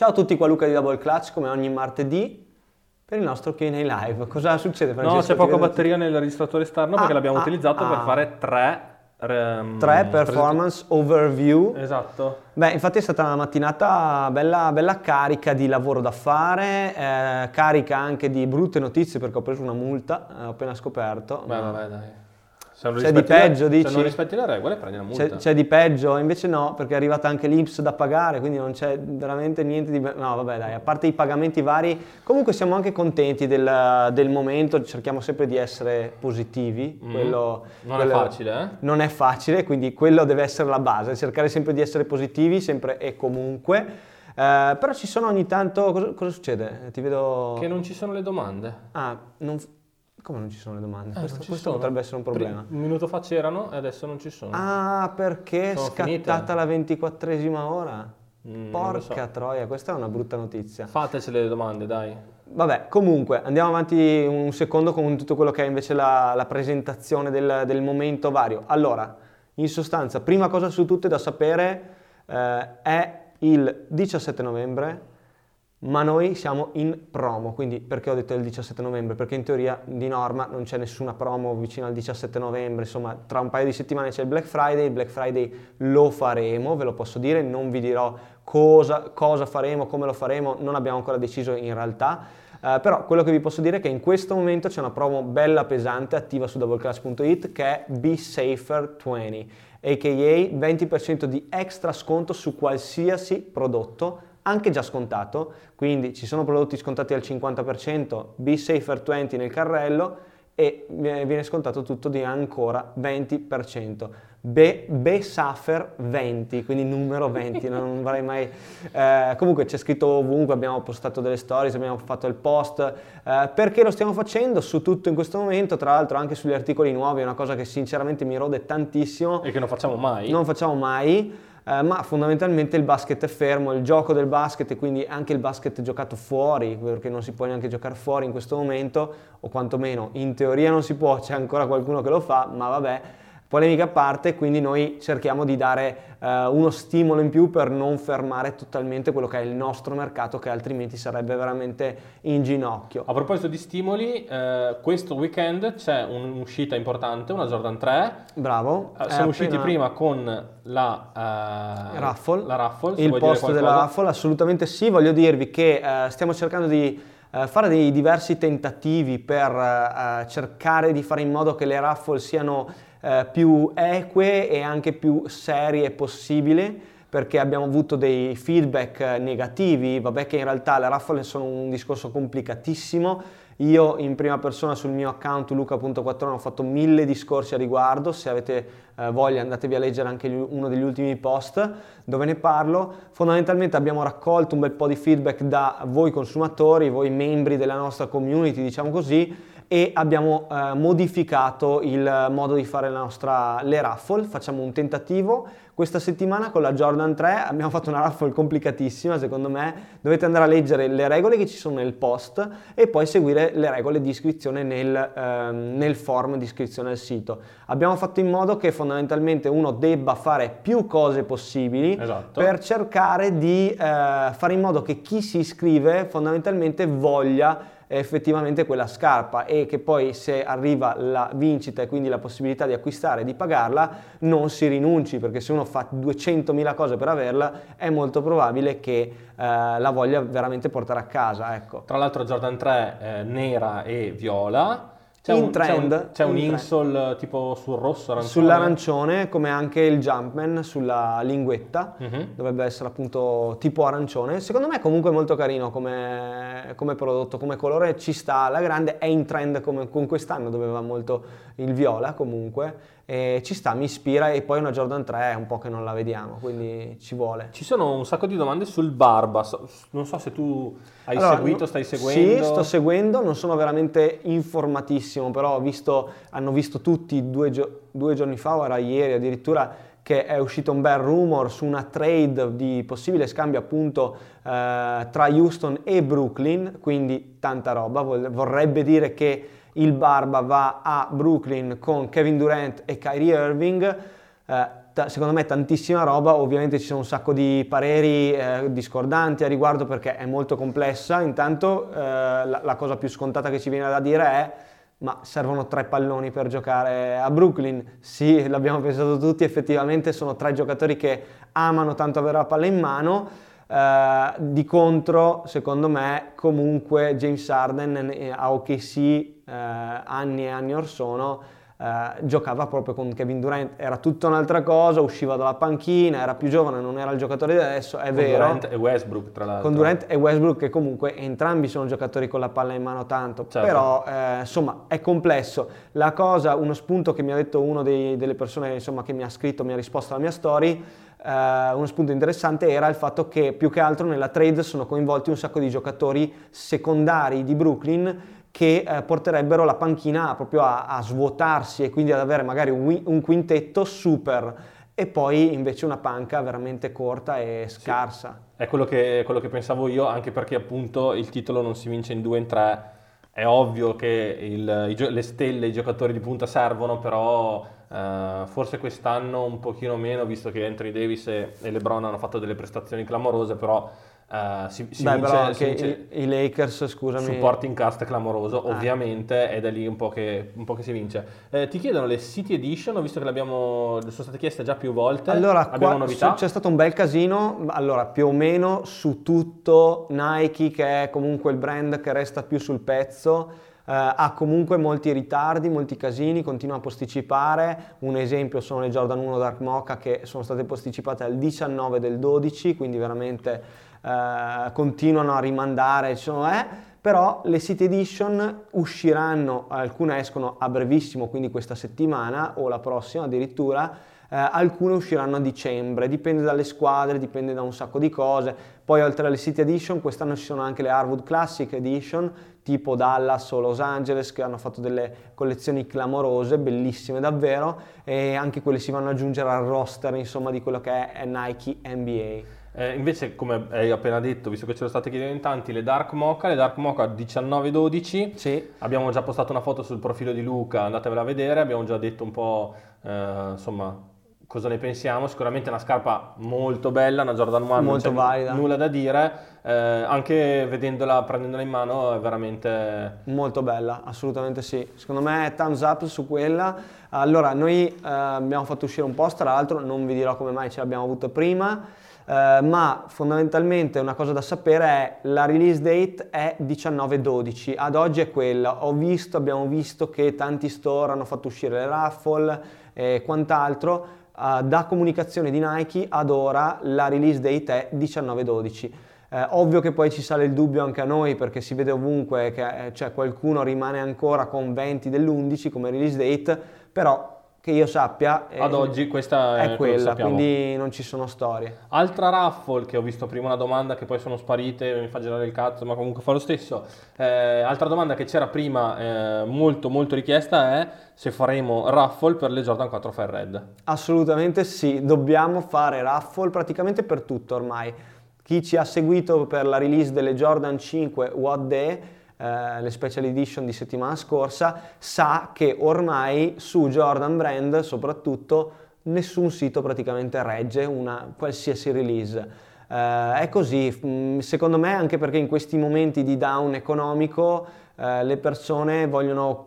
Ciao a tutti, qua Luca di Double Clutch, come ogni martedì, per il nostro Q&A live. Cosa succede, Francesco? No, c'è poca batteria nel registratore esterno Ah, perché l'abbiamo ah, utilizzato per ah. fare tre... ehm, Tre performance overview. present- Esatto. Beh, infatti è stata una mattinata bella, bella carica di lavoro da fare, eh, carica anche di brutte notizie perché ho preso una multa, eh, ho appena scoperto. Beh, vabbè, dai. Se non C'è di peggio, dici? Se non rispetti le regole prendi una multa. C'è, c'è di peggio, invece no, perché è arrivata anche l'Inps da pagare, quindi non c'è veramente niente di... No, vabbè dai, a parte i pagamenti vari, comunque siamo anche contenti del, del momento, cerchiamo sempre di essere positivi. Mm. quello- Non quello- è facile, eh? Non è facile, quindi quello deve essere la base, cercare sempre di essere positivi, sempre e comunque. Eh, però ci sono ogni tanto... Cosa, cosa succede? Ti vedo... Che non ci sono le domande. Ah, non... come non ci sono le domande? Eh, questo questo sono. potrebbe essere un problema. Un minuto fa c'erano e adesso non ci sono. Ah, perché è scattata finite? la ventiquattresima ora? Mm, lo so. Porca troia, questa è una brutta notizia. Fatecele le domande, dai. Vabbè, comunque, andiamo avanti un secondo con tutto quello che è invece la, la presentazione del, del momento vario. Allora, in sostanza, prima cosa su tutte da sapere eh, è il 17 novembre, ma noi siamo in promo, quindi perché ho detto il 17 novembre? Perché in teoria di norma non c'è nessuna promo vicino al 17 novembre, insomma tra un paio di settimane c'è il Black Friday, il Black Friday lo faremo, ve lo posso dire, non vi dirò cosa, cosa faremo, come lo faremo, non abbiamo ancora deciso in realtà, eh, però quello che vi posso dire è che in questo momento c'è una promo bella pesante attiva su doubleclass.it che è Be Safer 20, aka 20% di extra sconto su qualsiasi prodotto anche già scontato, quindi ci sono prodotti scontati al 50%, Be Safer 20 nel carrello e viene scontato tutto di ancora 20%. Be, Be Safer 20, quindi numero 20, non vorrei mai... eh, comunque c'è scritto ovunque, abbiamo postato delle stories, abbiamo fatto il post, eh, perché lo stiamo facendo su tutto in questo momento, tra l'altro anche sugli articoli nuovi, è una cosa che sinceramente mi rode tantissimo. E che non facciamo mai. Non facciamo mai, eh, ma fondamentalmente il basket è fermo, il gioco del basket e quindi anche il basket giocato fuori, perché non si può neanche giocare fuori in questo momento, o quantomeno in teoria non si può, c'è ancora qualcuno che lo fa, ma vabbè. Polemica a parte, quindi noi cerchiamo di dare eh, uno stimolo in più per non fermare totalmente quello che è il nostro mercato, che altrimenti sarebbe veramente in ginocchio. A proposito di stimoli, eh, questo weekend c'è un'uscita importante, una Jordan 3. Bravo. Eh, siamo usciti prima con la, eh, raffle, la raffle, il vuoi dire post della raffle, assolutamente sì, voglio dirvi che eh, stiamo cercando di eh, fare dei diversi tentativi per cercare di fare in modo che le raffle siano eh, più eque e anche più serie possibile perché abbiamo avuto dei feedback negativi, vabbè che in realtà le raffle sono un discorso complicatissimo, io in prima persona sul mio account luca.4 ho fatto mille discorsi a riguardo, se avete eh, voglia andatevi a leggere anche gli- uno degli ultimi post dove ne parlo. Fondamentalmente abbiamo raccolto un bel po' di feedback da voi consumatori, voi membri della nostra community, diciamo così, e abbiamo eh, modificato il modo di fare la nostra, le raffle. Facciamo un tentativo. Questa settimana con la Jordan 3 abbiamo fatto una raffle complicatissima, secondo me. Dovete andare a leggere le regole che ci sono nel post e poi seguire le regole di iscrizione nel, ehm, nel form di iscrizione al sito. Abbiamo fatto in modo che fondamentalmente uno debba fare più cose possibili Esatto. per cercare di eh, fare in modo che chi si iscrive fondamentalmente voglia effettivamente quella scarpa e che poi se arriva la vincita e quindi la possibilità di acquistare e di pagarla non si rinunci perché se uno fa 200.000 cose per averla è molto probabile che eh, la voglia veramente portare a casa ecco. Tra l'altro Jordan 3 eh, nera e viola. C'è In un, trend, C'è un, c'è un in trend. insole tipo sul rosso, arancione. sull'arancione come anche il Jumpman sulla linguetta Mhm. dovrebbe essere appunto tipo arancione. Secondo me è comunque molto carino come, come prodotto, come colore ci sta alla grande, è in trend come con quest'anno dove va molto il viola comunque e ci sta, mi ispira e poi una Jordan 3 è un po' che non la vediamo, quindi ci vuole. Ci sono un sacco di domande sul barba. Non so se tu hai Allora, seguito, no- stai seguendo. Sì, sto seguendo, non sono veramente informatissimo, però ho visto, hanno visto tutti due, gio- due giorni fa, o era ieri addirittura, che è uscito un bel rumor su una trade di possibile scambio appunto eh, tra Houston e Brooklyn, quindi tanta roba, vorrebbe dire che il Barba va a Brooklyn con Kevin Durant e Kyrie Irving. Eh, secondo me tantissima roba, ovviamente ci sono un sacco di pareri eh, discordanti a riguardo perché è molto complessa, intanto eh, la, la cosa più scontata che ci viene da dire è ma servono tre palloni per giocare a Brooklyn. Sì, l'abbiamo pensato tutti, effettivamente sono tre giocatori che amano tanto avere la palla in mano. Uh, di contro, secondo me, comunque James Harden a OKC uh, anni e anni or sono Uh, giocava proprio con Kevin Durant, era tutta un'altra cosa, usciva dalla panchina, era più giovane, non era il giocatore di adesso, è con vero. Durant e Westbrook, tra l'altro. Con Durant e Westbrook, che comunque entrambi sono giocatori con la palla in mano tanto, certo. però eh, insomma è complesso. La cosa, uno spunto che mi ha detto una delle persone insomma, che mi ha scritto, mi ha risposto alla mia story, eh, uno spunto interessante era il fatto che più che altro nella trade sono coinvolti un sacco di giocatori secondari di Brooklyn che eh, porterebbero la panchina proprio a, a, svuotarsi e quindi ad avere magari un, un, quintetto super e poi invece una panca veramente corta e scarsa. Sì, è quello che, quello che, pensavo io, anche perché appunto il titolo non si vince in due in tre. È ovvio che il, i, le stelle, i giocatori di punta servono, però eh, forse quest'anno un pochino meno, visto che Anthony Davis e, e LeBron hanno fatto delle prestazioni clamorose, però Uh, si, si Beh, vince, però anche vince i, i, Lakers, scusami. Supporting cast clamoroso, ah. ovviamente, è da lì un po' che, un po che si vince. Eh, ti chiedono le City Edition, ho visto che le sono state chieste già più volte. Allora, Abbiamo qua, novità? c'è stato un bel casino, allora più o meno su tutto Nike, che è comunque il brand che resta più sul pezzo. Uh, ha comunque molti ritardi, molti casini, continua a posticipare. Un esempio sono le Jordan 1 Dark Mocha che sono state posticipate al 19 del 12, quindi veramente eh, continuano a rimandare, eh, però le City Edition usciranno, alcune escono a brevissimo, quindi questa settimana o la prossima addirittura, eh, alcune usciranno a dicembre, dipende dalle squadre, dipende da un sacco di cose. Poi oltre alle City Edition quest'anno ci sono anche le Harwood Classic Edition, tipo Dallas o Los Angeles, che hanno fatto delle collezioni clamorose, bellissime davvero, e anche quelle si vanno ad aggiungere al roster insomma, di quello che è Nike NBA. Eh, invece, come hai appena detto, visto che ce lo state chiedendo in tanti, le Dark Mocha, le Dark Mocha 19-12, sì. abbiamo già postato una foto sul profilo di Luca, andatevela a vedere, abbiamo già detto un po' eh, insomma cosa ne pensiamo, sicuramente è una scarpa molto bella, una Jordan 1, molto valida. nulla da dire, eh, anche vedendola, prendendola in mano è veramente... Molto bella, assolutamente sì, secondo me thumbs up su quella. Allora, noi eh, abbiamo fatto uscire un post, tra l'altro non vi dirò come mai ce l'abbiamo avuto prima, eh, ma fondamentalmente una cosa da sapere è la release date è 19-12, ad oggi è quella, ho visto, abbiamo visto che tanti store hanno fatto uscire le raffle e quant'altro, uh, da comunicazione di Nike ad ora la release date è 19-12. Eh, ovvio che poi ci sale il dubbio anche a noi perché si vede ovunque che eh, cioè, qualcuno rimane ancora con 20 dell'11 come release date, però che io sappia ad oggi questa è, è quella, quindi non ci sono storie. Altra raffle che ho visto prima una domanda che poi sono sparite, mi fa girare il cazzo, ma comunque fa lo stesso. Eh, altra domanda che c'era prima, eh, molto molto richiesta è se faremo raffle per le Jordan 4 Fire Red. Assolutamente sì, dobbiamo fare raffle praticamente per tutto ormai. Chi ci ha seguito per la release delle Jordan 5 What Day eh, le special edition di settimana scorsa, sa che ormai su Jordan Brand soprattutto nessun sito praticamente regge una qualsiasi release. Eh, è così, mm, secondo me anche perché in questi momenti di down economico eh, le persone vogliono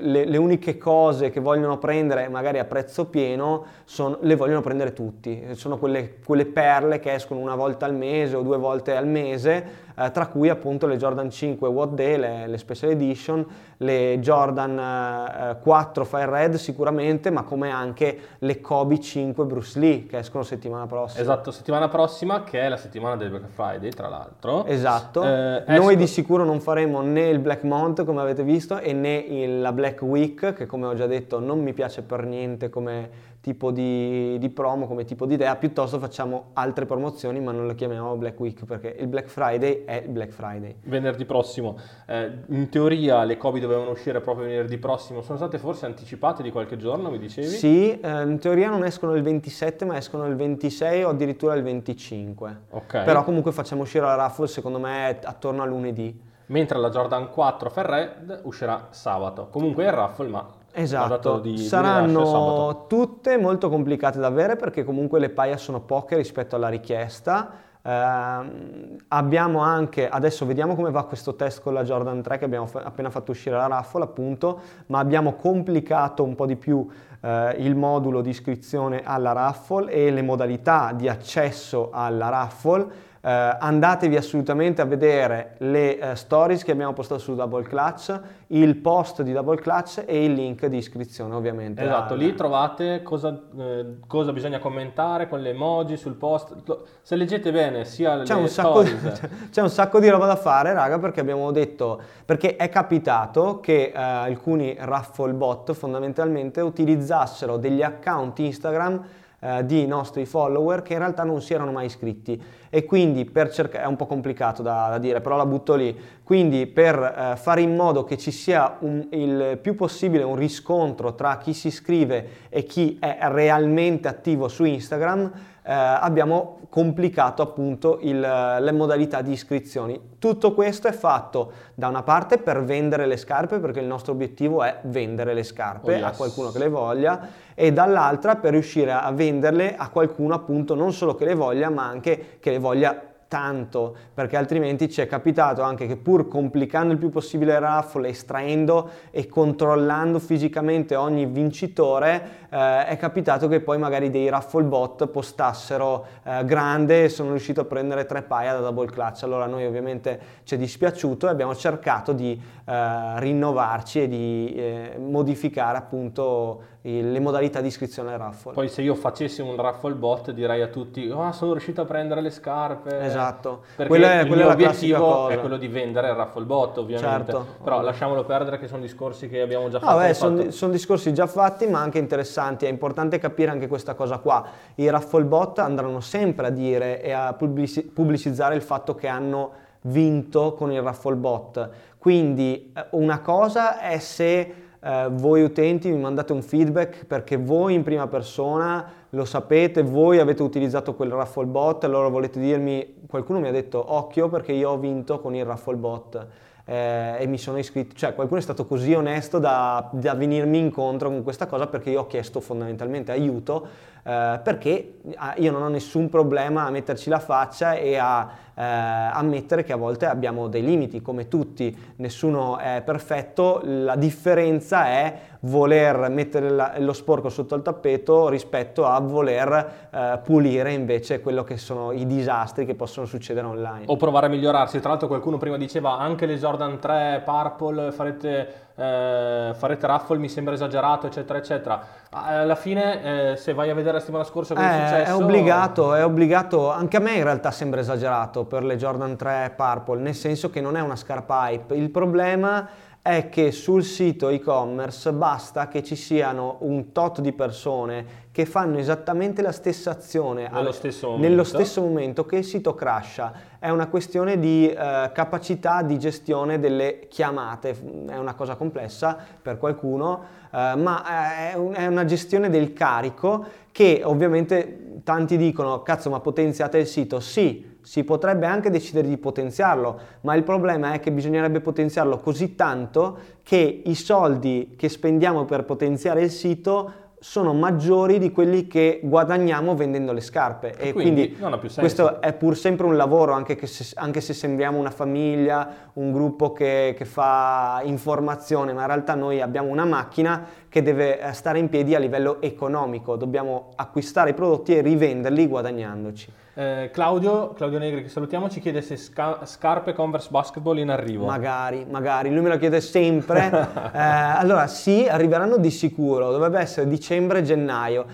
le, le, uniche cose che vogliono prendere magari a prezzo pieno sono, le vogliono prendere tutti, sono quelle, quelle, perle che escono una volta al mese o due volte al mese, eh, tra cui appunto le Jordan 5 What Day, le, le Special Edition, le Jordan eh, 4 Fire Red sicuramente, ma come anche le Kobe 5 Bruce Lee che escono settimana prossima. Esatto, settimana prossima che è la settimana del Black Friday tra l'altro. Esatto, eh, noi esco... di sicuro non faremo né il Black Month come avete visto e né il, la Black Week che come ho già detto non mi piace per niente come tipo di, di, promo, come tipo di idea, piuttosto facciamo altre promozioni ma non le chiamiamo Black Week perché il Black Friday è il Black Friday. Venerdì prossimo. Eh, in teoria le Kobe dovevano uscire proprio venerdì prossimo, sono state forse anticipate di qualche giorno, mi dicevi? Sì, eh, in teoria non escono il 27 ma escono il 26 o addirittura il 25. Ok. Però comunque facciamo uscire la raffle secondo me attorno a lunedì. Mentre la Jordan 4 Ferred uscirà sabato. Comunque è il raffle ma Esatto, di, saranno di tutte molto complicate da avere perché comunque le paia sono poche rispetto alla richiesta. Uh, abbiamo anche, adesso vediamo come va questo test con la Jordan 3 che abbiamo fa- appena fatto uscire la raffle appunto, ma abbiamo complicato un po' di più uh, il modulo di iscrizione alla raffle e le modalità di accesso alla raffle eh, andatevi assolutamente a vedere le eh, stories che abbiamo postato su Double Clutch, il post di Double Clutch e il link di iscrizione ovviamente. Esatto, lì trovate cosa, eh, cosa, bisogna commentare con le emoji sul post. Se leggete bene sia c'è le un stories... Di, c'è un sacco di roba da fare raga perché abbiamo detto, perché è capitato che eh, alcuni raffle bot fondamentalmente utilizzassero degli account Instagram eh, di nostri follower che in realtà non si erano mai iscritti. E quindi per cercare, è un po' complicato da, da, dire, però la butto lì, quindi per eh, fare in modo che ci sia un, il più possibile un riscontro tra chi si iscrive e chi è realmente attivo su Instagram, eh, abbiamo complicato appunto il, le modalità di iscrizioni. Tutto questo è fatto da una parte per vendere le scarpe, perché il nostro obiettivo è vendere le scarpe oh yes. a qualcuno che le voglia, e dall'altra per riuscire a venderle a qualcuno appunto non solo che le voglia, ma anche che le voglia tanto, perché altrimenti ci è capitato anche che pur complicando il più possibile il raffle, estraendo e controllando fisicamente ogni vincitore, eh, è capitato che poi magari dei raffle bot postassero eh, grande e sono riuscito a prendere tre paia da double clutch. Allora noi ovviamente ci è dispiaciuto e abbiamo cercato di eh, rinnovarci e di eh, modificare appunto le modalità di iscrizione al raffle. Poi se io facessi un raffle bot direi a tutti oh, sono riuscito a prendere le scarpe. Esatto. Perché quella è, quella il mio obiettivo è quello di vendere il raffle bot ovviamente. Certo. Però lasciamolo perdere che sono discorsi che abbiamo già fatto. Ah, sono, sono discorsi già fatti ma anche interessanti. È importante capire anche questa cosa qua. I raffle bot andranno sempre a dire e a pubblicizzare il fatto che hanno vinto con il raffle bot. Quindi eh, una cosa è se eh, voi utenti mi mandate un feedback perché voi in prima persona lo sapete, voi avete utilizzato quel raffle bot, allora volete dirmi, qualcuno mi ha detto occhio perché io ho vinto con il raffle bot. Eh, e mi sono iscritto, cioè qualcuno è stato così onesto da, da, venirmi incontro con questa cosa perché io ho chiesto fondamentalmente aiuto eh, perché ah, io non ho nessun problema a metterci la faccia e a eh, ammettere che a volte abbiamo dei limiti, come tutti, nessuno è perfetto, la differenza è voler mettere la, lo sporco sotto il tappeto rispetto a voler eh, pulire invece quello che sono i disastri che possono succedere online. O provare a migliorarsi, tra l'altro qualcuno prima diceva anche le Jordan 3 Purple farete, eh, farete raffle, mi sembra esagerato, eccetera, eccetera. Alla fine, eh, se vai a vedere la settimana scorsa cosa è eh, successo... È obbligato, è obbligato, anche a me in realtà sembra esagerato per le Jordan 3 Purple, nel senso che non è una scarpa hype. Il problema è che sul sito e-commerce basta che ci siano un tot di persone che fanno esattamente la stessa azione nello, al, stesso, nello stesso, momento che il sito crasha. È una questione di eh, capacità di gestione delle chiamate, è una cosa complessa per qualcuno, eh, ma è, un, è una gestione del carico che ovviamente tanti dicono cazzo ma potenziate il sito, sì, si potrebbe anche decidere di potenziarlo, ma il problema è che bisognerebbe potenziarlo così tanto che i soldi che spendiamo per potenziare il sito sono maggiori di quelli che guadagniamo vendendo le scarpe. E, e quindi, quindi questo è pur sempre un lavoro anche, se, anche se sembriamo una famiglia, un gruppo che, che, fa informazione ma in realtà noi abbiamo una macchina che deve eh, stare in piedi a livello economico, dobbiamo acquistare i prodotti e rivenderli guadagnandoci. Eh, Claudio, Claudio Negri che salutiamo ci chiede se sca- scarpe Converse Basketball in arrivo. Magari, magari, lui me lo chiede sempre. eh, allora sì, arriveranno di sicuro, dovrebbe essere dicembre-gennaio.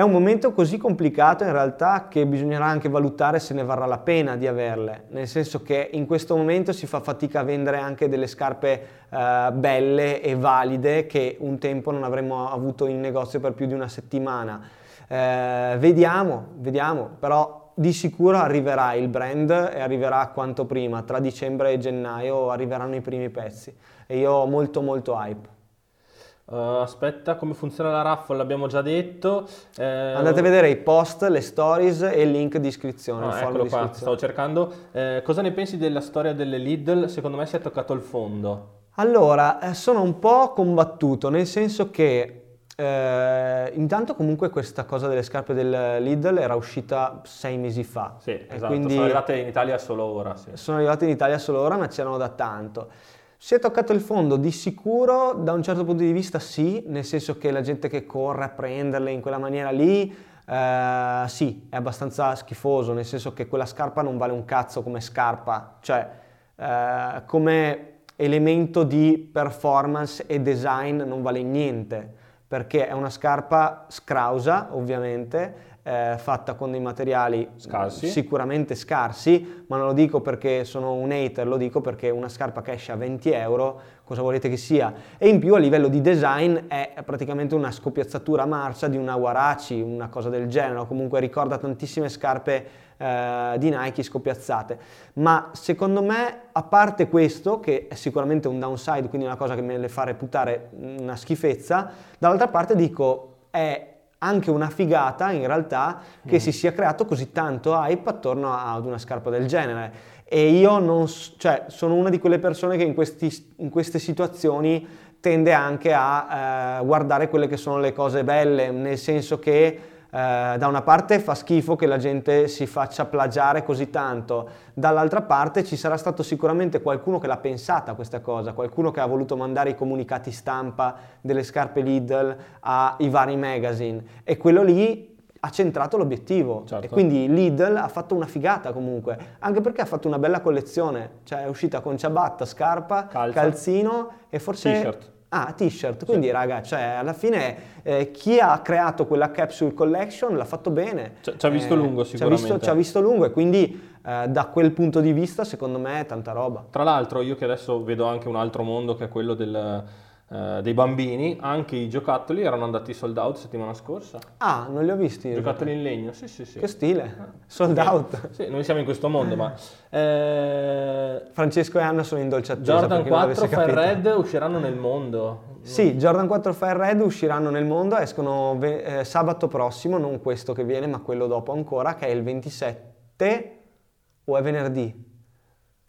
È un momento così complicato in realtà che bisognerà anche valutare se ne varrà la pena di averle, nel senso che in questo momento si fa fatica a vendere anche delle scarpe eh, belle e valide che un tempo non avremmo avuto in negozio per più di una settimana. Eh, vediamo, vediamo, però di sicuro arriverà il brand e arriverà quanto prima, tra dicembre e gennaio arriveranno i primi pezzi e io ho molto molto hype. Uh, aspetta, come funziona la raffle l'abbiamo già detto. Eh, Andate a vedere i post, le stories e il link di iscrizione. Ah, eccolo qua, stavo cercando. Eh, cosa ne pensi della storia delle Lidl? Secondo me si è toccato il fondo. Allora, eh, sono un po' combattuto, nel senso che eh, intanto comunque questa cosa delle scarpe del Lidl era uscita sei mesi fa. Sì, esatto, sono arrivate in Italia solo ora. Sì. Sono arrivate in Italia solo ora, ma c'erano da tanto. Si è toccato il fondo di sicuro, da un certo punto di vista sì, nel senso che la gente che corre a prenderle in quella maniera lì, eh, sì, è abbastanza schifoso, nel senso che quella scarpa non vale un cazzo come scarpa, cioè eh, come elemento di performance e design non vale niente perché è una scarpa scrausa ovviamente, eh, fatta con dei materiali scarsi. sicuramente scarsi, ma non lo dico perché sono un hater, lo dico perché una scarpa che esce a 20 euro, cosa volete che sia? E in più a livello di design è praticamente una scoppiazzatura marcia di una Warachi, una cosa del genere, o comunque ricorda tantissime scarpe eh, di Nike scoppiazzate. Ma secondo me, a parte questo, che è sicuramente un downside, quindi una cosa che me le fa reputare una schifezza, dall'altra parte dico è anche una figata in realtà che mm. si sia creato così tanto hype attorno ad una scarpa del genere. E io non, cioè, sono una di quelle persone che in, questi, in queste situazioni tende anche a eh, guardare quelle che sono le cose belle, nel senso che eh, da una parte fa schifo che la gente si faccia plagiare così tanto, dall'altra parte ci sarà stato sicuramente qualcuno che l'ha pensata questa cosa, qualcuno che ha voluto mandare i comunicati stampa delle scarpe Lidl ai vari magazine e quello lì ha centrato l'obiettivo certo. e quindi Lidl ha fatto una figata comunque, anche perché ha fatto una bella collezione, cioè è uscita con ciabatta, scarpa, Calza. calzino e forse... T-shirt Ah, t-shirt, quindi sì. raga, cioè alla fine eh, chi ha creato quella capsule collection l'ha fatto bene. Ci ha visto eh, lungo sicuramente. Ci ha visto, visto, lungo e quindi eh, da quel punto di vista secondo me è tanta roba. Tra l'altro io che adesso vedo anche un altro mondo che è quello del eh, dei bambini, anche i giocattoli erano andati sold out settimana scorsa. Ah, non li ho visti. Giocattoli in legno, sì, sì, sì. Che stile, sold out. Sì, noi siamo in questo mondo, ma... Eh... Francesco e Anna sono in dolce attesa. Jordan 4 Fire Red usciranno nel mondo. Sì, Jordan 4 Fire Red usciranno nel mondo, escono ve- eh, sabato prossimo, non questo che viene, ma quello dopo ancora, che è il 27 o è venerdì?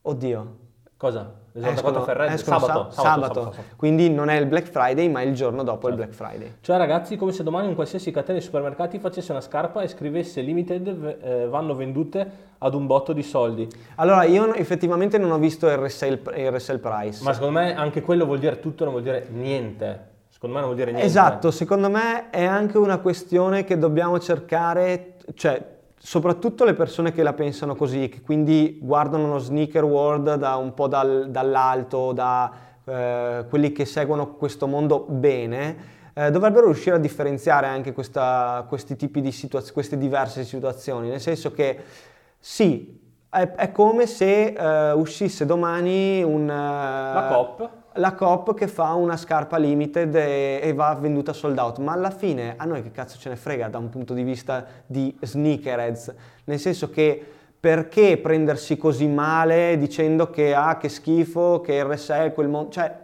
Oddio. Cosa? escono, Ferretti, escono sabato, sa- sabato, sabato, sabato, quindi non è il Black Friday ma il giorno dopo certo. il Black Friday. Cioè ragazzi come se domani un qualsiasi catena di supermercati facesse una scarpa e scrivesse limited eh, vanno vendute ad un botto di soldi. Allora io effettivamente non ho visto il resale, il resale price. Ma secondo me anche quello vuol dire tutto, non vuol dire niente. Secondo me non vuol dire niente. Esatto, secondo me è anche una questione che dobbiamo cercare, cioè soprattutto le persone che la pensano così, che quindi guardano lo sneaker world da un po' dal, dall'alto, da eh, quelli che seguono questo mondo bene, eh, dovrebbero riuscire a differenziare anche questa, questi tipi di situazioni, queste diverse situazioni, nel senso che sì, è, è come se eh, uscisse domani un... La COP la Coop che fa una scarpa limited e, e, va venduta sold out, ma alla fine a noi che cazzo ce ne frega da un punto di vista di sneakerheads, nel senso che perché prendersi così male dicendo che ah che schifo, che RSL, quel mondo, cioè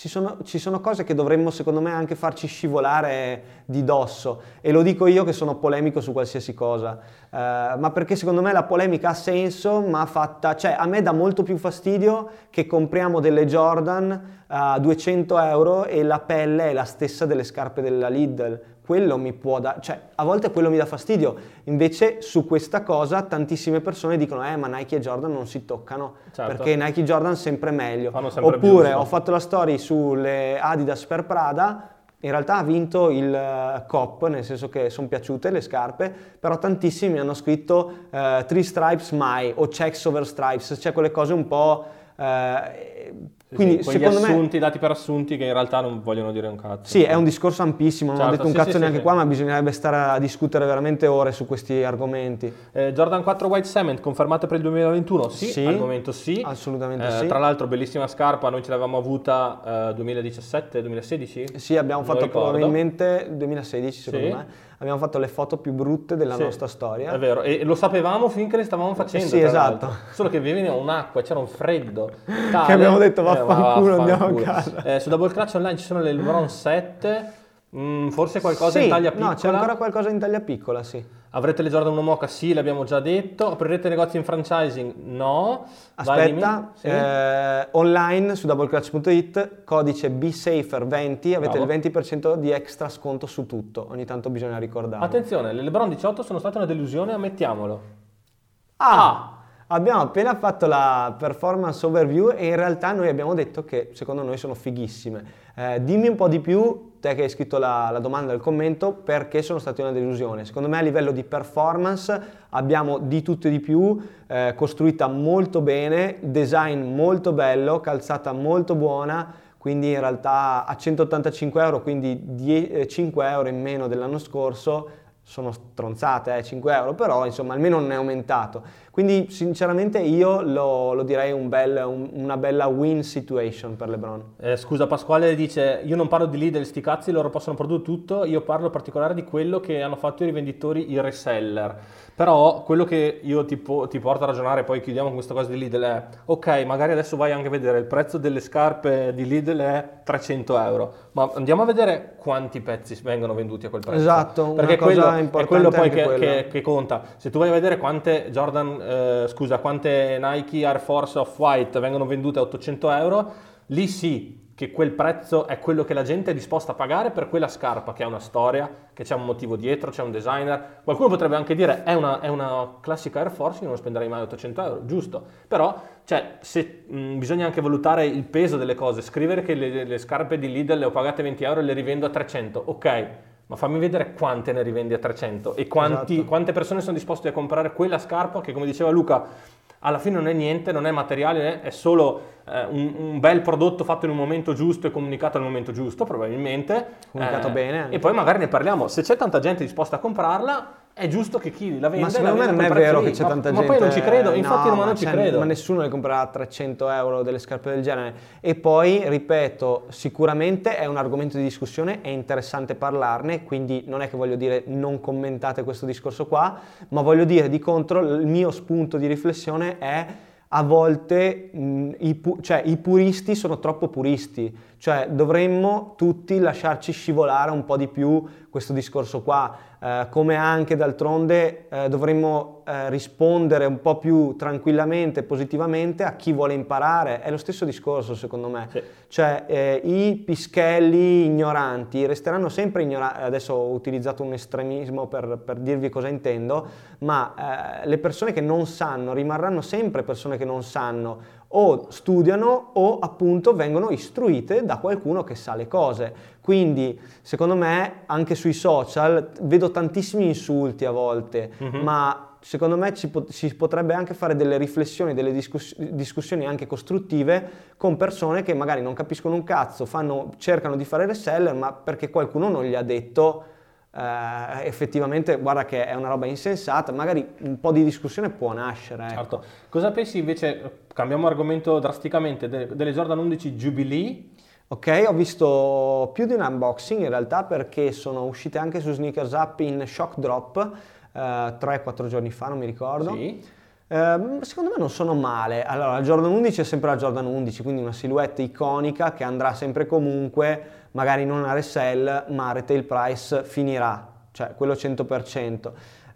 ci sono, ci sono, cose che dovremmo secondo me anche farci scivolare di dosso. E lo dico io che sono polemico su qualsiasi cosa, uh, ma perché secondo me la polemica ha senso, ma fatta, cioè a me dà molto più fastidio che compriamo delle Jordan a 200 euro e la pelle è la stessa delle scarpe della Lidl, quello mi può dare, cioè a volte quello mi dà fastidio, invece su questa cosa tantissime persone dicono eh ma Nike e Jordan non si toccano certo. perché Nike e Jordan sempre meglio, sempre oppure ho fatto la story sulle Adidas per Prada, in realtà ha vinto il uh, COP, nel senso che sono piaciute le scarpe, però tantissimi hanno scritto uh, Three Stripes Mai o Checks Over Stripes, cioè quelle cose un po'... Uh, quindi, sì, secondo assunti, me... dati per assunti che in realtà non vogliono dire un cazzo. Sì, è un discorso ampissimo, non certo, ho detto un sì, cazzo sì, neanche qua, ma bisognerebbe stare a discutere veramente ore su questi argomenti. Eh, Jordan 4 White Cement, confermate per il 2021? Sì, al momento sì. Assolutamente eh, sì. Tra l'altro bellissima scarpa, noi ce l'avevamo avuta eh, 2017-2016? Sì, abbiamo fatto probabilmente 2016 secondo me abbiamo fatto le foto più brutte della sì, nostra storia. È vero, e lo sapevamo finché le stavamo facendo. Sì, esatto. Solo che veniva un'acqua, c'era un freddo. Tale, che abbiamo detto vaffanculo, eh, andiamo a casa. Eh, su Double Clutch Online ci sono le LeBron 7, mm, forse qualcosa sì, in taglia piccola. No, c'è ancora qualcosa in taglia piccola, sì. Avrete le Jordan 1 Mocha? Sì, l'abbiamo già detto. Aprirete negozi in franchising? No. Aspetta, sì. eh, online su doubleclutch.it, codice BSafer20, avete Bravo. il 20% di extra sconto su tutto. Ogni tanto bisogna ricordarlo. Attenzione, le LeBron 18 sono state una delusione, ammettiamolo. Ah! ah. Abbiamo appena fatto la performance overview e in realtà noi abbiamo detto che secondo noi sono fighissime. Eh, dimmi un po' di più, te che hai scritto la, la domanda nel commento, perché sono state una delusione. Secondo me a livello di performance abbiamo di tutto e di più, eh, costruita molto bene, design molto bello, calzata molto buona, quindi in realtà a 185 euro, quindi 10, 5 eh, euro in meno dell'anno scorso, sono stronzate, eh, 5 euro, però insomma almeno non è aumentato. Quindi sinceramente io lo, lo direi un bel, un, una bella win situation per LeBron. Eh, scusa Pasquale dice io non parlo di leader, sti cazzi, loro possono produrre tutto, io parlo in particolare di quello che hanno fatto i rivenditori, i reseller. Però quello che io ti, po- ti, porto a ragionare, poi chiudiamo con questa cosa di Lidl, è ok, magari adesso vai anche a vedere il prezzo delle scarpe di Lidl è 300 euro, ma andiamo a vedere quanti pezzi vengono venduti a quel prezzo. Esatto, perché quello, è quello poi che, che, che, conta. Se tu vai a vedere quante Jordan, eh, scusa, quante Nike Air Force Off-White vengono vendute a 800 euro, lì sì, che quel prezzo è quello che la gente è disposta a pagare per quella scarpa che ha una storia, che c'è un motivo dietro, c'è un designer. Qualcuno potrebbe anche dire è una, è una classica Air Force, io non spenderei mai 800 euro, giusto. Però cioè, se, mh, bisogna anche valutare il peso delle cose. Scrivere che le, le scarpe di Lidl le ho pagate 20 euro e le rivendo a 300, ok. Ma fammi vedere quante ne rivendi a 300 e quanti, esatto. quante persone sono disposte a comprare quella scarpa che, come diceva Luca, alla fine non è niente, non è materiale, è solo eh, un, un, bel prodotto fatto in un momento giusto e comunicato al momento giusto, probabilmente. Comunicato eh, bene. E poi magari ne parliamo. Se c'è tanta gente disposta a comprarla, è giusto che chi la vende ma secondo me non è vero che c'è tanta ma, gente ma poi non ci credo infatti no, non ci credo. ma nessuno le comprerà a 300 euro delle scarpe del genere. E poi ripeto sicuramente è un argomento di discussione è interessante parlarne quindi non è che voglio dire non commentate questo discorso qua ma voglio dire di contro il mio spunto di riflessione è a volte mh, i, pu- cioè, i, puristi sono troppo puristi, cioè dovremmo tutti lasciarci scivolare un po' di più questo discorso qua, eh, come anche d'altronde eh, dovremmo eh, rispondere un po' più tranquillamente, positivamente a chi vuole imparare, è lo stesso discorso secondo me, sì. cioè eh, i pischelli ignoranti resteranno sempre ignoranti, adesso ho utilizzato un estremismo per, per dirvi cosa intendo, ma eh, le persone che non sanno rimarranno sempre persone che non sanno, o studiano o appunto vengono istruite da qualcuno che sa le cose. Quindi secondo me anche sui social vedo tantissimi insulti a volte, mm-hmm. ma secondo me ci, pot- si potrebbe anche fare delle riflessioni, delle discuss- discussioni anche costruttive con persone che magari non capiscono un cazzo, fanno, cercano di fare reseller, ma perché qualcuno non gli ha detto Uh, effettivamente guarda che è una roba insensata, magari un po' di discussione può nascere. Ecco. Certo. Cosa pensi invece, cambiamo argomento drasticamente, de- delle Jordan 11 Jubilee? Ok, ho visto più di un unboxing in realtà perché sono uscite anche su Sneakers Up in shock drop eh, 3-4 giorni fa, non mi ricordo. Sì. Uh, secondo me non sono male. Allora, la Jordan 11 è sempre la Jordan 11, quindi una silhouette iconica che andrà sempre comunque magari non a resell, ma a retail price finirà, cioè quello 100%.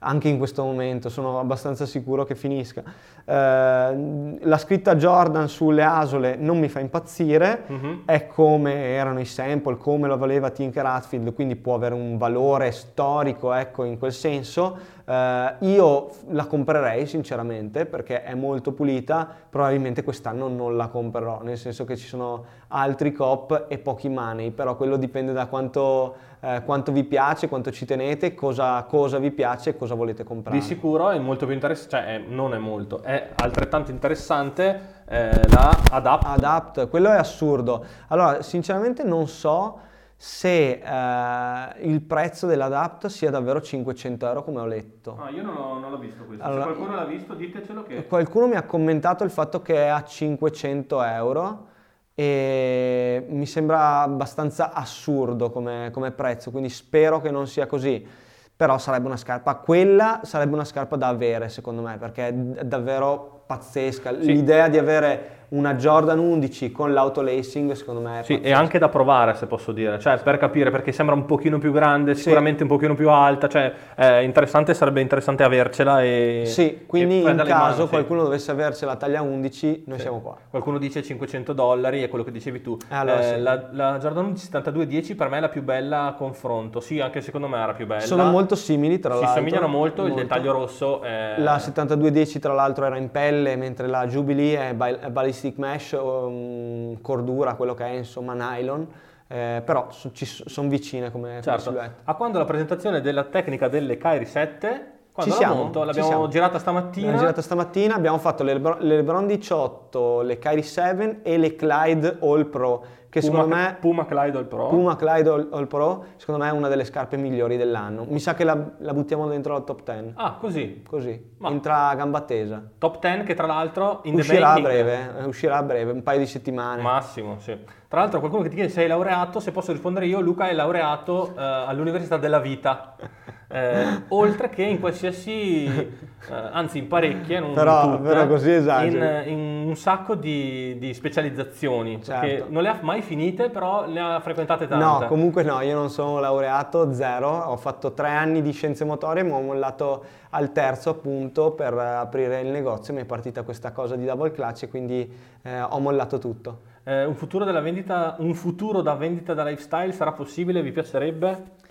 Anche in questo momento sono abbastanza sicuro che finisca. Eh, la scritta Jordan sulle asole non mi fa impazzire, uh-huh. è come erano i sample, come lo valeva Tinker Hatfield, quindi può avere un valore storico ecco, in quel senso. Eh, io la comprerei sinceramente perché è molto pulita, probabilmente quest'anno non la comprerò, nel senso che ci sono altri cop e pochi money, però quello dipende da quanto, eh, quanto vi piace, quanto ci tenete, cosa, cosa, vi piace e cosa volete comprare. Di sicuro è molto più interessante, cioè è, non è molto, è altrettanto interessante eh, la Adapt. Adapt, quello è assurdo. Allora, sinceramente non so se eh, il prezzo dell'Adapt sia davvero 500 euro come ho letto. Ah, io non l'ho, non l'ho visto questo. Allora, se qualcuno l'ha visto ditecelo che... Qualcuno mi ha commentato il fatto che è a 500 euro e mi sembra abbastanza assurdo come, come prezzo, quindi spero che non sia così però sarebbe una scarpa, quella sarebbe una scarpa da avere secondo me perché è davvero pazzesca. Sì. L'idea di avere una Jordan 11 con l'autolacing secondo me è Sì, e anche da provare se posso dire, cioè per capire perché sembra un pochino più grande, sicuramente sì. un pochino più alta, cioè è interessante, sarebbe interessante avercela e Sì, quindi e in caso mano, qualcuno sì. dovesse avercela taglia 11, noi sì. siamo qua. Qualcuno dice 500 dollari, è quello che dicevi tu. Eh, allora, eh, la, la, Jordan 11 7210 per me è la più bella a confronto, sì, anche secondo me era più bella. Sono molto simili tra l'altro. Si somigliano molto, molto, il dettaglio rosso è... La 7210 tra l'altro era in pelle, mentre la Jubilee è ballistic mesh um, cordura, quello che è insomma nylon, eh, però so, sono vicine come, certo. come silhouette. A quando la presentazione della tecnica delle Kairi 7 quando ci siamo, monto, l'abbiamo siamo. girata stamattina. L'abbiamo girata stamattina, abbiamo fatto le Lebron, le Lebron 18, le Kairi 7 e le Clyde All Pro che Puma, secondo me Puma Clyde All Pro. Puma Clyde All, All, Pro secondo me è una delle scarpe migliori dell'anno. Mi sa che la, la buttiamo dentro al top 10 ah così. Così. Ma. entra a gamba tesa. Top 10 che tra l'altro in uscirà a breve eh, uscirà a breve un paio di settimane. Massimo sì. Tra l'altro qualcuno che ti chiede se sei laureato se posso rispondere io Luca è laureato eh, all'Università della Vita eh, oltre che in qualsiasi, eh, anzi in parecchie, non però, tutte, però così in, in, un sacco di, di specializzazioni, certo. non le ha mai finite, però le ha frequentate tante. No, comunque no, io non sono laureato, zero, ho fatto tre anni di scienze motorie, ma ho mollato al terzo appunto per aprire il negozio, mi è partita questa cosa di double clutch e quindi eh, ho mollato tutto. Eh, un, futuro vendita, un futuro da vendita da lifestyle sarà possibile? Vi piacerebbe?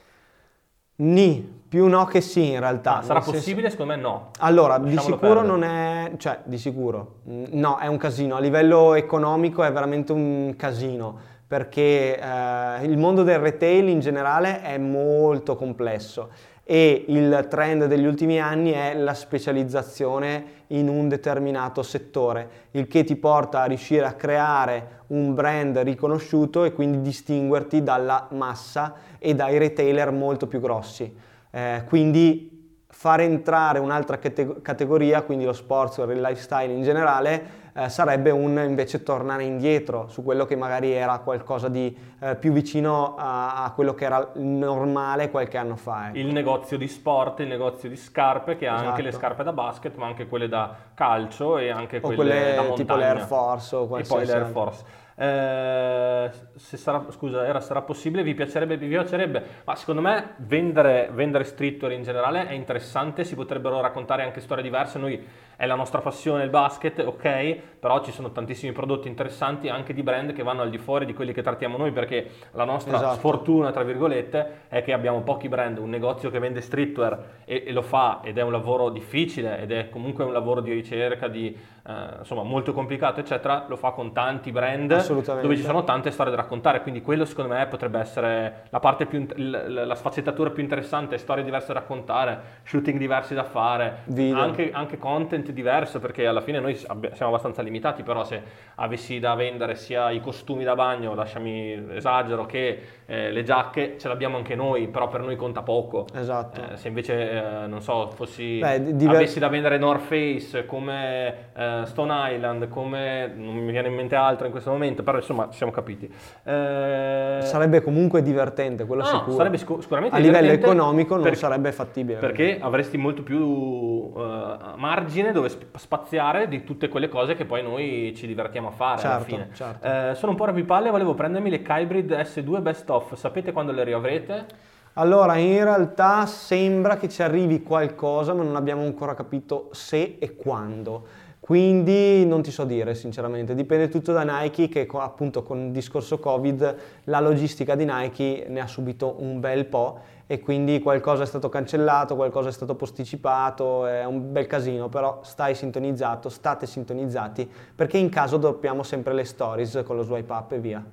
Ni, più no che sì in realtà. Ah, sarà possibile? Senso... Secondo me no. Allora, Lasciamolo di sicuro perdere. non è... cioè, di sicuro, no, è un casino. A livello economico è veramente un casino, perché eh, il mondo del retail in generale è molto complesso e il trend degli ultimi anni è la specializzazione in un determinato settore, il che ti porta a riuscire a creare un brand riconosciuto e quindi distinguerti dalla massa e dai retailer molto più grossi. Eh, quindi fare entrare un'altra categoria, quindi lo sportswear e il lifestyle in generale, eh, sarebbe un invece tornare indietro su quello che magari era qualcosa di eh, più vicino a, a, quello che era normale qualche anno fa. Ecco. Il negozio di sport, il negozio di scarpe che ha esatto. anche le esatto. scarpe da basket, ma anche quelle da calcio e anche quelle, quelle da montagna. tipo l'Air Force o E poi l'Air Force. Eh, se sarà, scusa, era, sarà possibile, vi piacerebbe, vi piacerebbe, ma secondo me vendere, vendere streetwear in generale è interessante, si potrebbero raccontare anche storie diverse, noi è la nostra passione il basket, ok, però ci sono tantissimi prodotti interessanti anche di brand che vanno al di fuori di quelli che trattiamo noi perché la nostra esatto. sfortuna, tra virgolette, è che abbiamo pochi brand, un negozio che vende streetwear e, e lo fa ed è un lavoro difficile ed è comunque un lavoro di ricerca, di, eh, insomma molto complicato eccetera, lo fa con tanti brand dove ci sono tante storie da raccontare, quindi quello secondo me potrebbe essere la parte più, la sfaccettatura più interessante, storie diverse da raccontare, shooting diversi da fare, anche, anche, content diverso perché alla fine noi siamo abbastanza limitati, però se avessi da vendere sia i costumi da bagno, lasciami esagero, che eh, le giacche ce l'abbiamo anche noi, però per noi conta poco. Esatto. Eh, se invece, eh, non so, fossi, Beh, diver- avessi da vendere North Face come eh, Stone Island, come non mi viene in mente altro in questo momento, però insomma ci siamo capiti. Eh, sarebbe comunque divertente, quello no, sicuro. Sarebbe sicur- sicuramente A livello economico non per, sarebbe fattibile. Perché avresti molto più uh, margine dove spaziare di tutte quelle cose che poi noi ci divertiamo a fare certo, alla fine. Certo. Eh, sono un po' rapipalle, volevo prendermi le Kybrid S2 Best Of, sapete quando le riavrete? Allora, in realtà sembra che ci arrivi qualcosa, ma non abbiamo ancora capito se e quando. Quindi non ti so dire sinceramente, dipende tutto da Nike che appunto con il discorso Covid la logistica di Nike ne ha subito un bel po' e quindi qualcosa è stato cancellato, qualcosa è stato posticipato, è un bel casino, però stai sintonizzato, state sintonizzati perché in caso doppiamo sempre le stories con lo swipe up e via.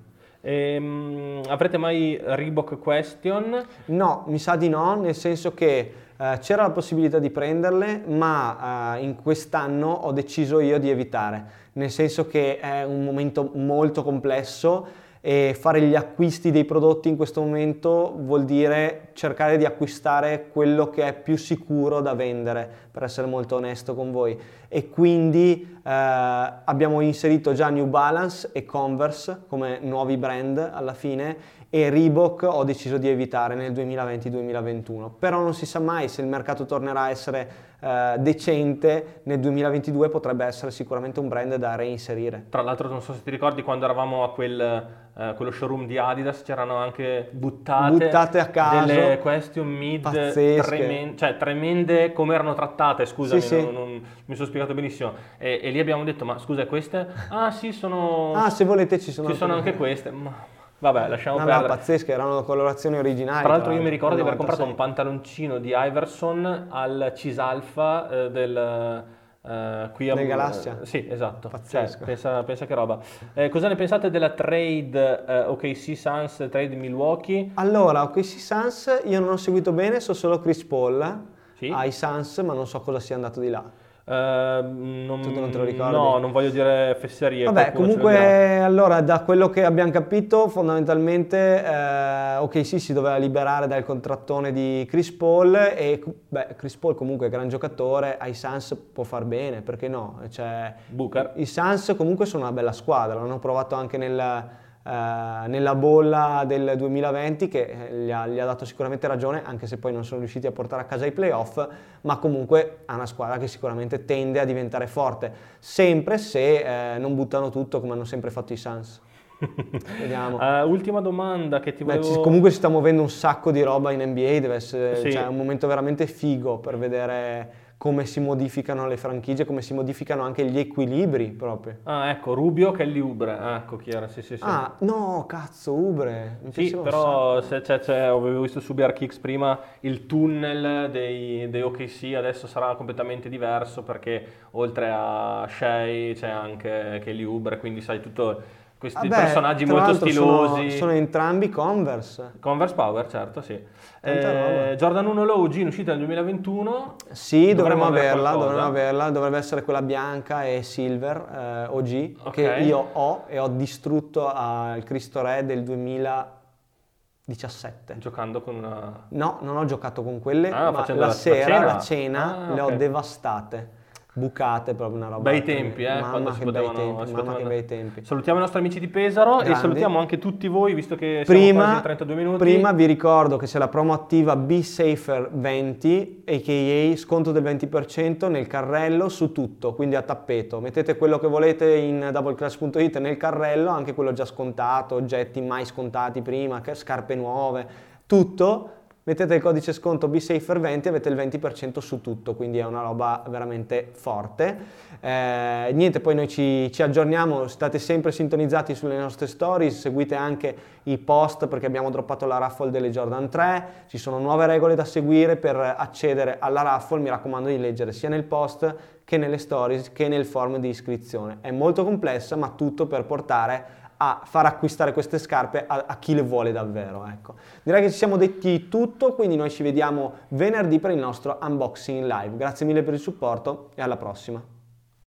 Ehm, avrete mai Reebok Question? No, mi sa di no, nel senso che eh, c'era la possibilità di prenderle, ma eh, in quest'anno ho deciso io di evitare, nel senso che è un momento molto complesso e fare gli acquisti dei prodotti in questo momento vuol dire cercare di acquistare quello che è più sicuro da vendere, per essere molto onesto con voi. E quindi eh, abbiamo inserito già New Balance e Converse come nuovi brand alla fine e Reebok ho deciso di evitare nel 2020-2021. Però non si sa mai se il mercato tornerà a essere eh, decente nel 2022 potrebbe essere sicuramente un brand da reinserire. Tra l'altro non so se ti ricordi quando eravamo a quel, eh, quello showroom di Adidas c'erano anche buttate, buttate a caso delle question mid tremende, cioè tremende come erano trattate, scusami, sì, non, sì. non, mi sono spiegato benissimo. E, e, lì abbiamo detto ma scusa queste? Ah sì sono... Ah se volete ci sono, ci sono anche queste. Ma... Vabbè, lasciamo no, perdere. No, pazzesche, erano colorazioni originali. Tra l'altro io mi ricordo di aver comprato un pantaloncino di Iverson al Cisalfa eh, del... Uh, qui a Del Galassia? Uh, sì, esatto. Pazzesco. Cioè, pensa, pensa, che roba. Eh, cosa ne pensate della trade uh, OKC Suns, trade Milwaukee? Allora, OKC Suns io non ho seguito bene, so solo Chris Paul sì? ai Suns, ma non so cosa sia andato di là. Uh, non, tu non te lo ricordi? No, non voglio dire fesserie. Vabbè, comunque, allora, da quello che abbiamo capito, fondamentalmente, eh, ok, sì, si doveva liberare dal contrattone di Chris Paul e, beh, Chris Paul comunque è gran giocatore, ai Suns può far bene, perché no? Cioè, Booker. I Suns comunque sono una bella squadra, l'hanno provato anche nel nella bolla del 2020 che eh, gli ha, gli ha, dato sicuramente ragione anche se poi non sono riusciti a portare a casa i playoff ma comunque ha una squadra che sicuramente tende a diventare forte sempre se eh, non buttano tutto come hanno sempre fatto i Suns Vediamo. Uh, ultima domanda che ti volevo... Beh, comunque si sta muovendo un sacco di roba in NBA, deve essere sì. cioè, un momento veramente figo per vedere come si modificano le franchigie, come si modificano anche gli equilibri proprio. Ah, ecco, Rubio che è lì Ubre, ah, ecco Chiara, sì, sì, sì. Ah, no, cazzo, Ubre. Mi sì, però se c'è, c'è, avevo visto su Kicks prima il tunnel dei, dei OKC, adesso sarà completamente diverso perché oltre a Shea c'è anche Kelly Ubre, quindi sai tutto questi Vabbè, personaggi molto stilosi. Sono, sono, entrambi Converse. Converse Power, certo, sì. Eh, Jordan 1 Low G in uscita nel 2021. Sì, dovremmo, averla, dovremmo averla, dovrebbe essere quella bianca e silver eh, OG okay. che io ho e ho distrutto al Cristo Re del 2017. Giocando con una... No, non ho giocato con quelle, ah, ma la, la sera, la cena, la cena ah, le okay. ho devastate bucate, proprio una roba. Bei tempi, eh, mamma quando si potevano, bei tempi, si mamma che bei tempi. Salutiamo i nostri amici di Pesaro Grandi. e salutiamo anche tutti voi, visto che prima, siamo quasi 32 minuti. Prima vi ricordo che c'è la promo attiva Be Safer 20, a.k.a. sconto del 20% nel carrello su tutto, quindi a tappeto. Mettete quello che volete in doubleclash.it nel carrello, anche quello già scontato, oggetti mai scontati prima, scarpe nuove, tutto mettete il codice sconto BSafer20 e avete il 20% su tutto, quindi è una roba veramente forte. Eh, niente, poi noi ci, ci, aggiorniamo, state sempre sintonizzati sulle nostre stories, seguite anche i post perché abbiamo droppato la raffle delle Jordan 3, ci sono nuove regole da seguire per accedere alla raffle, mi raccomando di leggere sia nel post che nelle stories che nel form di iscrizione. È molto complessa ma tutto per portare a far acquistare queste scarpe a, a chi le vuole davvero. Ecco. Direi che ci siamo detti tutto, quindi noi ci vediamo venerdì per il nostro unboxing live. Grazie mille per il supporto e alla prossima.